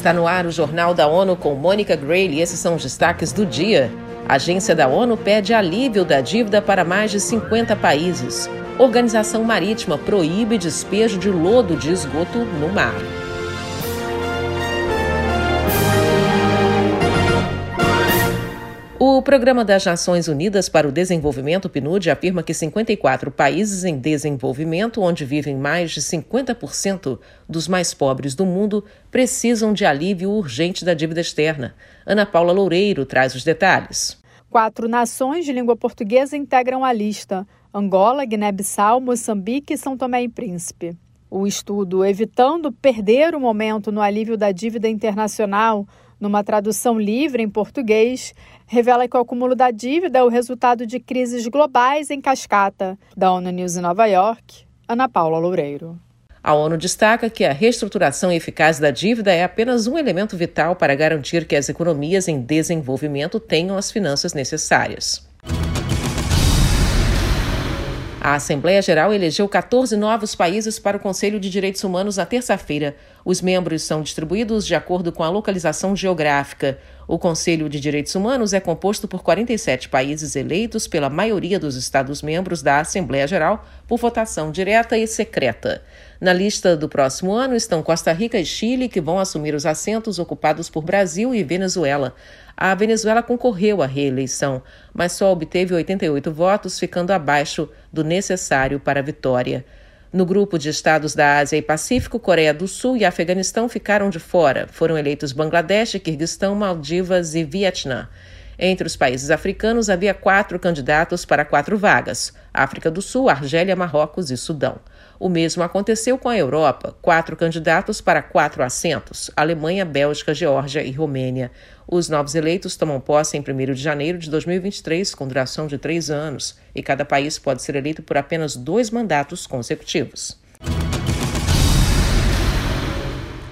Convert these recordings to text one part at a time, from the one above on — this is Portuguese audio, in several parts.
Está no ar o Jornal da ONU com Mônica Grayle e esses são os destaques do dia. A agência da ONU pede alívio da dívida para mais de 50 países. Organização Marítima proíbe despejo de lodo de esgoto no mar. O Programa das Nações Unidas para o Desenvolvimento, PNUD, afirma que 54 países em desenvolvimento, onde vivem mais de 50% dos mais pobres do mundo, precisam de alívio urgente da dívida externa. Ana Paula Loureiro traz os detalhes. Quatro nações de língua portuguesa integram a lista: Angola, Guiné-Bissau, Moçambique e São Tomé e Príncipe. O estudo Evitando Perder o Momento no Alívio da Dívida Internacional numa tradução livre em português, revela que o acúmulo da dívida é o resultado de crises globais em cascata. Da ONU News em Nova York, Ana Paula Loureiro. A ONU destaca que a reestruturação eficaz da dívida é apenas um elemento vital para garantir que as economias em desenvolvimento tenham as finanças necessárias. A Assembleia Geral elegeu 14 novos países para o Conselho de Direitos Humanos na terça-feira. Os membros são distribuídos de acordo com a localização geográfica. O Conselho de Direitos Humanos é composto por 47 países eleitos pela maioria dos Estados-membros da Assembleia Geral por votação direta e secreta. Na lista do próximo ano estão Costa Rica e Chile, que vão assumir os assentos ocupados por Brasil e Venezuela. A Venezuela concorreu à reeleição, mas só obteve 88 votos, ficando abaixo do necessário para a vitória. No grupo de estados da Ásia e Pacífico, Coreia do Sul e Afeganistão ficaram de fora. Foram eleitos Bangladesh, Quirguistão, Maldivas e Vietnã. Entre os países africanos havia quatro candidatos para quatro vagas: África do Sul, Argélia, Marrocos e Sudão. O mesmo aconteceu com a Europa: quatro candidatos para quatro assentos: Alemanha, Bélgica, Geórgia e Romênia. Os novos eleitos tomam posse em 1 de janeiro de 2023, com duração de três anos, e cada país pode ser eleito por apenas dois mandatos consecutivos.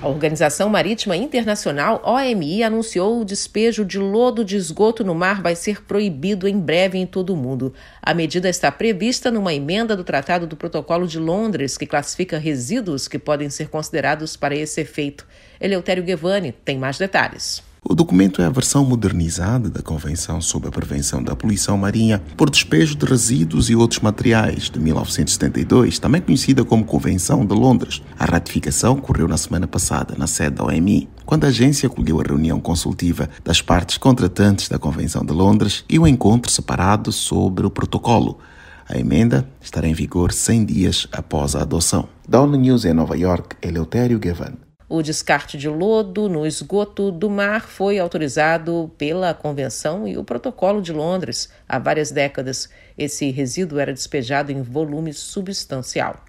A Organização Marítima Internacional, OMI, anunciou o despejo de lodo de esgoto no mar vai ser proibido em breve em todo o mundo. A medida está prevista numa emenda do Tratado do Protocolo de Londres, que classifica resíduos que podem ser considerados para esse efeito. Eleutério Guevani tem mais detalhes. O documento é a versão modernizada da Convenção sobre a Prevenção da Poluição Marinha por Despejo de Resíduos e Outros Materiais, de 1972, também conhecida como Convenção de Londres. A ratificação ocorreu na semana passada, na sede da OMI, quando a agência acolheu a reunião consultiva das partes contratantes da Convenção de Londres e o encontro separado sobre o protocolo. A emenda estará em vigor 100 dias após a adoção. Da ONU News em Nova York, Eleutério Gavan. O descarte de lodo no esgoto do mar foi autorizado pela Convenção e o Protocolo de Londres há várias décadas. Esse resíduo era despejado em volume substancial.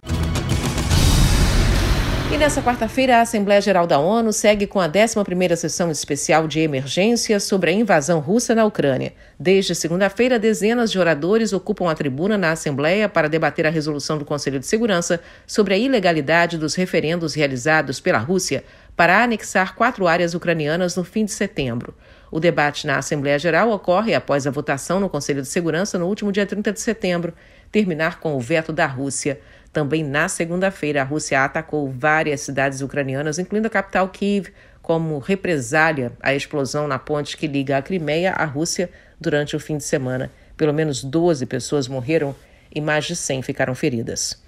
E nessa quarta-feira, a Assembleia Geral da ONU segue com a 11ª sessão especial de emergência sobre a invasão russa na Ucrânia. Desde segunda-feira, dezenas de oradores ocupam a tribuna na Assembleia para debater a resolução do Conselho de Segurança sobre a ilegalidade dos referendos realizados pela Rússia para anexar quatro áreas ucranianas no fim de setembro. O debate na Assembleia Geral ocorre após a votação no Conselho de Segurança no último dia 30 de setembro, terminar com o veto da Rússia. Também na segunda-feira, a Rússia atacou várias cidades ucranianas, incluindo a capital Kiev, como represália à explosão na ponte que liga a Crimeia à Rússia durante o fim de semana. Pelo menos 12 pessoas morreram e mais de 100 ficaram feridas.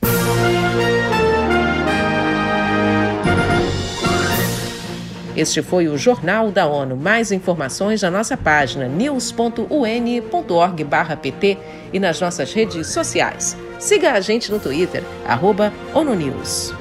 Este foi o Jornal da ONU. Mais informações na nossa página news.un.org/pt e nas nossas redes sociais. Siga a gente no Twitter, arroba ONUNews.